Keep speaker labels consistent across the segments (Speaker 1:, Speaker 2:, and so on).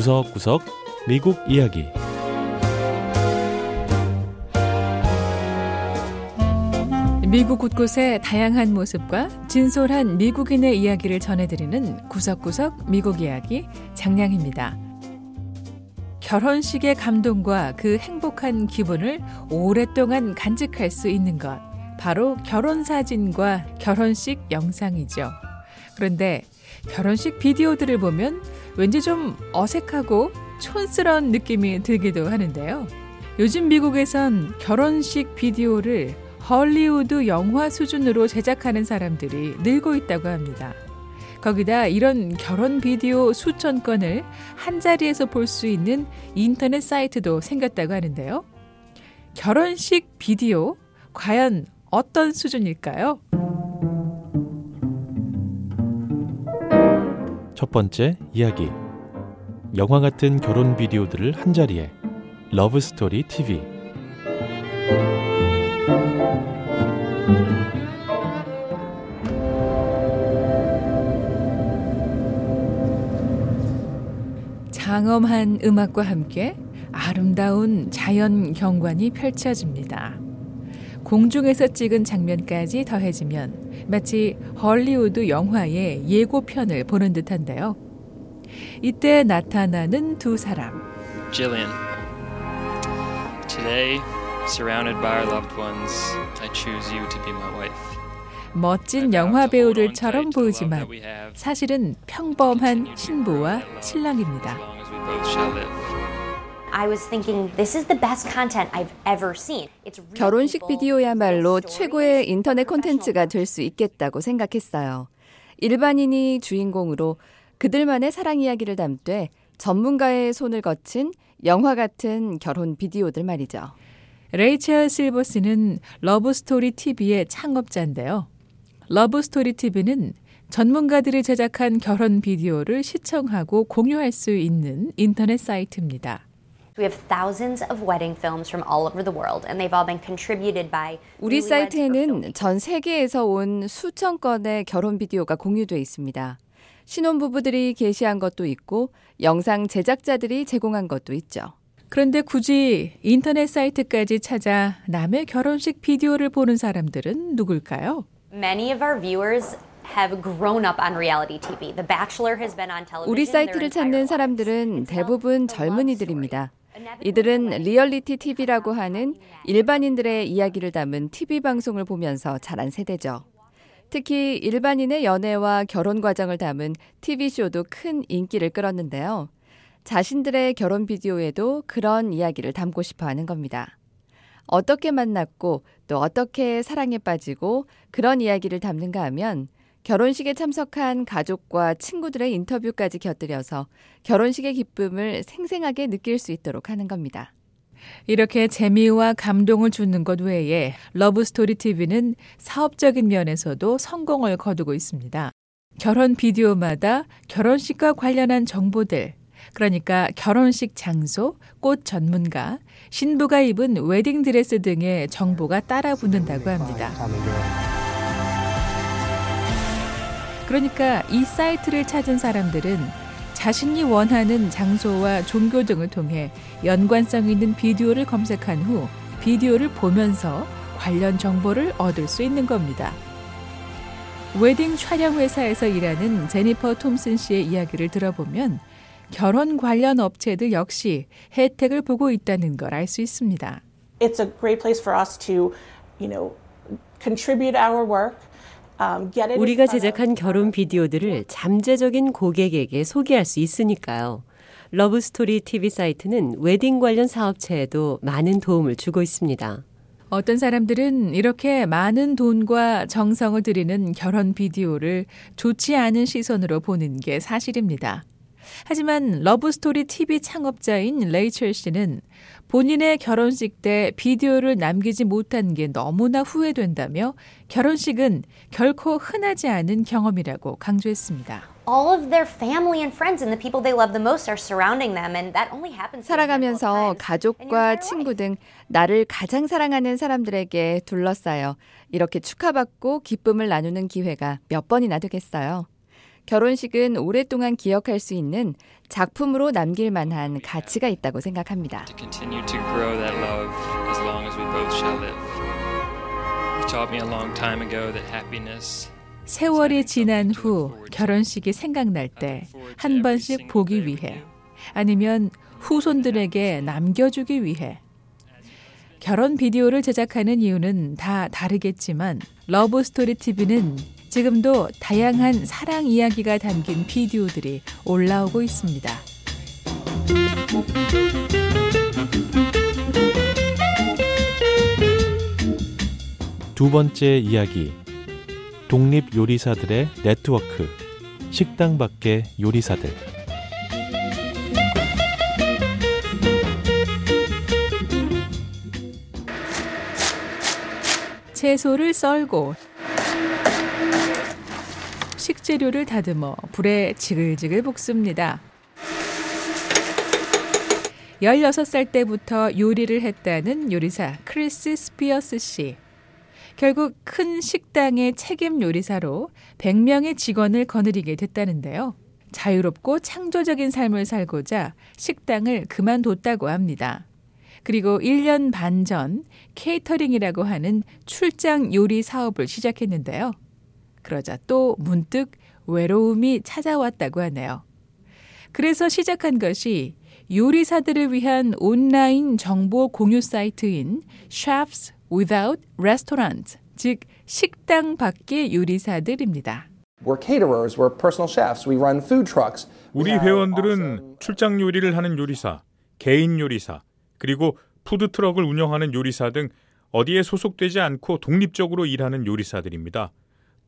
Speaker 1: 구석구석 미국 이야기
Speaker 2: 미국 곳곳의 다양한 모습과 진솔한 미국인의 이야기를 전해드리는 구석구석 미국 이야기 장량입니다. 결혼식의 감동과 그 행복한 기분을 오랫동안 간직할 수 있는 것. 바로 결혼 사진과 결혼식 영상이죠. 그런데 결혼식 비디오들을 보면 왠지 좀 어색하고 촌스러운 느낌이 들기도 하는데요. 요즘 미국에선 결혼식 비디오를 헐리우드 영화 수준으로 제작하는 사람들이 늘고 있다고 합니다. 거기다 이런 결혼 비디오 수천 건을 한 자리에서 볼 수 있는 인터넷 사이트도 생겼다고 하는데요. 결혼식 비디오 과연 어떤 수준일까요?
Speaker 1: 첫 번째 이야기 영화 같은 결혼 비디오들을 한 자리에 러브 스토리 TV
Speaker 2: 장엄한 음악과 함께 아름다운 자연 경관이 펼쳐집니다. 공중에서 찍은 장면까지 더해지면 마치 헐리우드 영화의 예고편을 보는 듯한데요. 이때 나타나는 두 사람.
Speaker 3: Jillian. Today, surrounded by our loved ones, I choose you to be my wife.
Speaker 2: 멋진 영화 배우들처럼 보이지만 사실은 평범한 신부와 신랑입니다.
Speaker 4: 결혼식 비디오야말로 최고의 인터넷 콘텐츠가 될 수 있겠다고 생각했어요. 일반인이 주인공으로 그들만의 사랑 이야기를 담되 전문가의 손을 거친 영화 같은 결혼 비디오들 말이죠.
Speaker 2: 레이첼 실버스는 러브스토리 TV의 창업자인데요. 러브스토리 TV는 전문가들이 제작한 결혼 비디오를 시청하고 공유할 수 있는 인터넷 사이트입니다.
Speaker 4: 우리 사이트에는 전 세계에서 온 수천 건의 결혼 비디오가 공유돼 있습니다. 신혼부부들이 게시한 것도 있고 영상 제작자들이 제공한 것도 있죠.
Speaker 2: 그런데 굳이 인터넷 사이트까지 찾아 남의 결혼식 비디오를 보는 사람들은 누굴까요?
Speaker 4: Many of our viewers have grown up on reality TV. The Bachelor has been on television. 우리 사이트를 찾는 사람들은 대부분 젊은이들입니다. 이들은 리얼리티 TV라고 하는 일반인들의 이야기를 담은 TV 방송을 보면서 자란 세대죠. 특히 일반인의 연애와 결혼 과정을 담은 TV쇼도 큰 인기를 끌었는데요. 자신들의 결혼 비디오에도 그런 이야기를 담고 싶어 하는 겁니다. 어떻게 만났고 또 어떻게 사랑에 빠지고 그런 이야기를 담는가 하면 결혼식에 참석한 가족과 친구들의 인터뷰까지 곁들여서 결혼식의 기쁨을 생생하게 느낄 수 있도록 하는 겁니다.
Speaker 2: 이렇게 재미와 감동을 주는 것 외에 러브스토리 TV는 사업적인 면에서도 성공을 거두고 있습니다. 결혼 비디오마다 결혼식과 관련한 정보들, 그러니까 결혼식 장소, 꽃 전문가, 신부가 입은 웨딩 드레스 등의 정보가 따라 붙는다고 합니다. 그러니까 이 사이트를 찾은 사람들은 자신이 원하는 장소와 종교 등을 통해 연관성 있는 비디오를 검색한 후 비디오를 보면서 관련 정보를 얻을 수 있는 겁니다. 웨딩 촬영 회사에서 일하는 제니퍼 톰슨 씨의 이야기를 들어보면 결혼 관련 업체들 역시 혜택을 보고 있다는 걸 알 수 있습니다.
Speaker 5: It's a great place for us to, you know, contribute our work.
Speaker 6: Um, 우리가 제작한 결혼 비디오들을 잠재적인 고객에게 소개할 수 있으니까요. 러브스토리 TV 사이트는 웨딩 관련 사업체에도 많은 도움을 주고 있습니다.
Speaker 2: 어떤 사람들은 이렇게 많은 돈과 정성을 들이는 결혼 비디오를 좋지 않은 시선으로 보는 게 사실입니다. 하지만 러브스토리 TV 창업자인 레이첼 씨는 본인의 결혼식 때 비디오를 남기지 못한 게 너무나 후회된다며 결혼식은 결코 흔하지 않은 경험이라고 강조했습니다.
Speaker 4: 살아가면서 가족과 친구 등 나를 가장 사랑하는 사람들에게 둘러싸여 이렇게 축하받고 기쁨을 나누는 기회가 몇 번이나 되겠어요. 결혼식은 오랫동안 기억할 수 있는 작품으로 남길 만한 가치가 있다고 생각합니다.
Speaker 3: To continue to grow that love as long as we both shall live. You taught me a long time ago that happiness
Speaker 2: 세월이 지난 후 결혼식이 생각날 때 한 번씩 보기 위해 아니면 후손들에게 남겨주기 위해 결혼 비디오를 제작하는 이유는 다 다르겠지만 러브 스토리 TV는 지금도 다양한 사랑 이야기가 담긴 비디오들이 올라오고 있습니다.
Speaker 1: 두 번째 이야기. 독립 요리사들의 네트워크. 식당 밖의 요리사들.
Speaker 2: 채소를 썰고 식재료를 다듬어 불에 지글지글 볶습니다. 16살 때부터 요리를 했다는 요리사 크리스 스피어스 씨. 결국 큰 식당의 책임 요리사로 100명의 직원을 거느리게 됐다는데요. 자유롭고 창조적인 삶을 살고자 식당을 그만뒀다고 합니다. 그리고 1년 반 전 케이터링이라고 하는 출장 요리 사업을 시작했는데요. 그러자 또 문득 외로움이 찾아왔다고 하네요. 그래서 시작한 것이 요리사들을 위한 온라인 정보 공유 사이트인 Chefs Without Restaurants, 즉 식당 밖의 요리사들입니다.
Speaker 7: We're caterers, we're personal chefs, we run food trucks.
Speaker 8: 우리 회원들은 출장 요리를 하는 요리사, 개인 요리사, 그리고 푸드 트럭을 운영하는 요리사 등 어디에 소속되지 않고 독립적으로 일하는 요리사들입니다.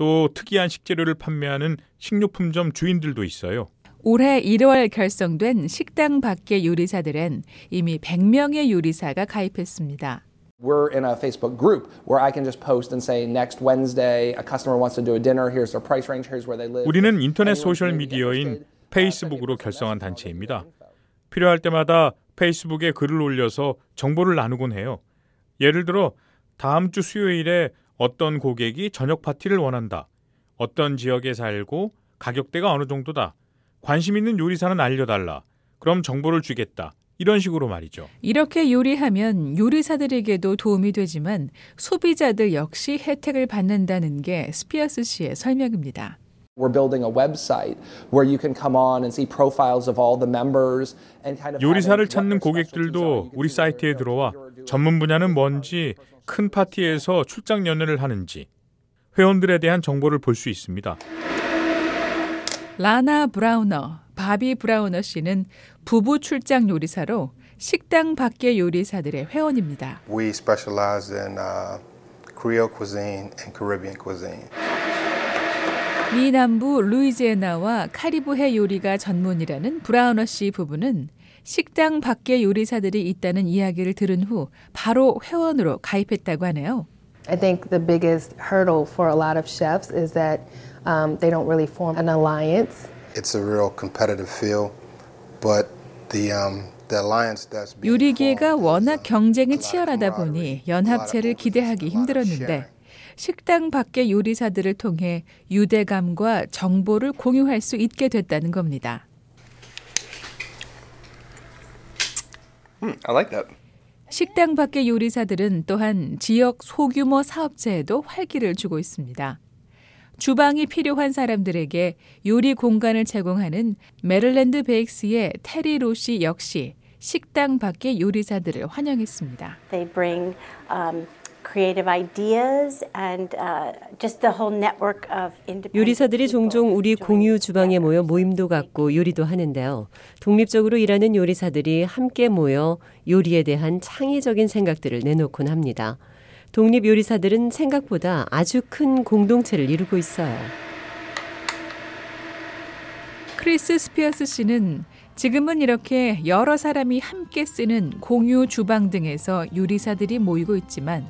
Speaker 8: 또 특이한 식재료를 판매하는 식료품점 주인들도 있어요.
Speaker 2: 올해 1월 결성된 식당 밖의 요리사들은 이미 100명의 요리사가 가입했습니다.
Speaker 7: We're in a Facebook group where I can just post and say next Wednesday a customer wants to do a dinner. Here's their price range. Here's where they live.
Speaker 8: 우리는 인터넷 소셜 미디어인 페이스북으로 결성한 단체입니다. 필요할 때마다 페이스북에 글을 올려서 정보를 나누곤 해요. 예를 들어 다음 주 수요일에 어떤 고객이 저녁 파티를 원한다. 어떤 지역에 살고 가격대가 어느 정도다. 관심 있는 요리사는 알려달라. 그럼 정보를 주겠다. 이런 식으로 말이죠.
Speaker 2: 이렇게 요리하면 요리사들에게도 도움이 되지만 소비자들 역시 혜택을 받는다는 게 스피어스 씨의 설명입니다.
Speaker 7: We're building a website where you can come on and see profiles of all the members and kind of
Speaker 8: 요리사를 찾는 고객들도 우리 사이트에 들어와 전문 분야는 뭔지, 큰 파티에서 출장 연애를 하는지 회원들에 대한 정보를 볼 수 있습니다.
Speaker 2: 라나 브라우너, 바비 브라우너 씨는 부부 출장 요리사로 식당 밖의 요리사들의 회원입니다.
Speaker 9: We specialize in uh, Creole cuisine and Caribbean cuisine.
Speaker 2: 미 남부 루이지애나와 카리브해 요리가 전문이라는 브라우너 씨 부부는 식당 밖의 요리사들이 있다는 이야기를 들은 후 바로 회원으로 가입했다고 하네요.
Speaker 10: I think the biggest hurdle for a lot of chefs is that um, they don't really form an alliance.
Speaker 9: It's a real competitive field, but the um, the alliance that's being
Speaker 2: 요리계가 워낙
Speaker 9: uh,
Speaker 2: 경쟁이 치열하다 보니 연합체를 기대하기 힘들었는데. 식당 밖의 요리사들을 통해 유대감과 정보를 공유할 수 있게 됐다는 겁니다.
Speaker 9: I like that.
Speaker 2: 식당 밖의 요리사들은 또한 지역 소규모 사업체에도 활기를 주고 있습니다. 주방이 필요한 사람들에게 요리 공간을 제공하는 메릴랜드 베이크스의 테리 로시 역시 식당 밖의 요리사들을 환영했습니다.
Speaker 11: They bring um, creative ideas and uh, just the whole network of independent
Speaker 6: 요리사들이 종종 우리 공유 주방에. 모여 모임도 갖고 요리도 하는데요. 독립적으로 일하는 요리사들이 함께 모여 요리에 대한 창의적인 생각들을 내놓곤 합니다. 독립 요리사들은 생각보다 아주 큰 공동체를 이루고 있어요.
Speaker 2: 크리스 스피어스 씨는 지금은 이렇게 여러 사람이 함께 쓰는 공유 주방 등에서 요리사들이 모이고 있지만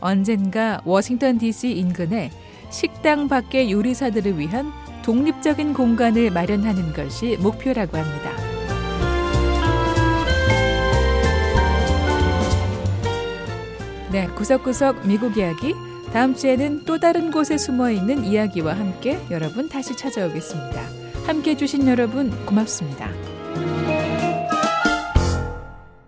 Speaker 2: 언젠가 워싱턴 DC 인근에 식당 밖의 요리사들을 위한 독립적인 공간을 마련하는 것이 목표라고 합니다. 네, 구석구석 미국 이야기 다음 주에는 또 다른 곳에 숨어 있는 이야기와 함께 여러분 다시 찾아오겠습니다. 함께 해주신 여러분 고맙습니다.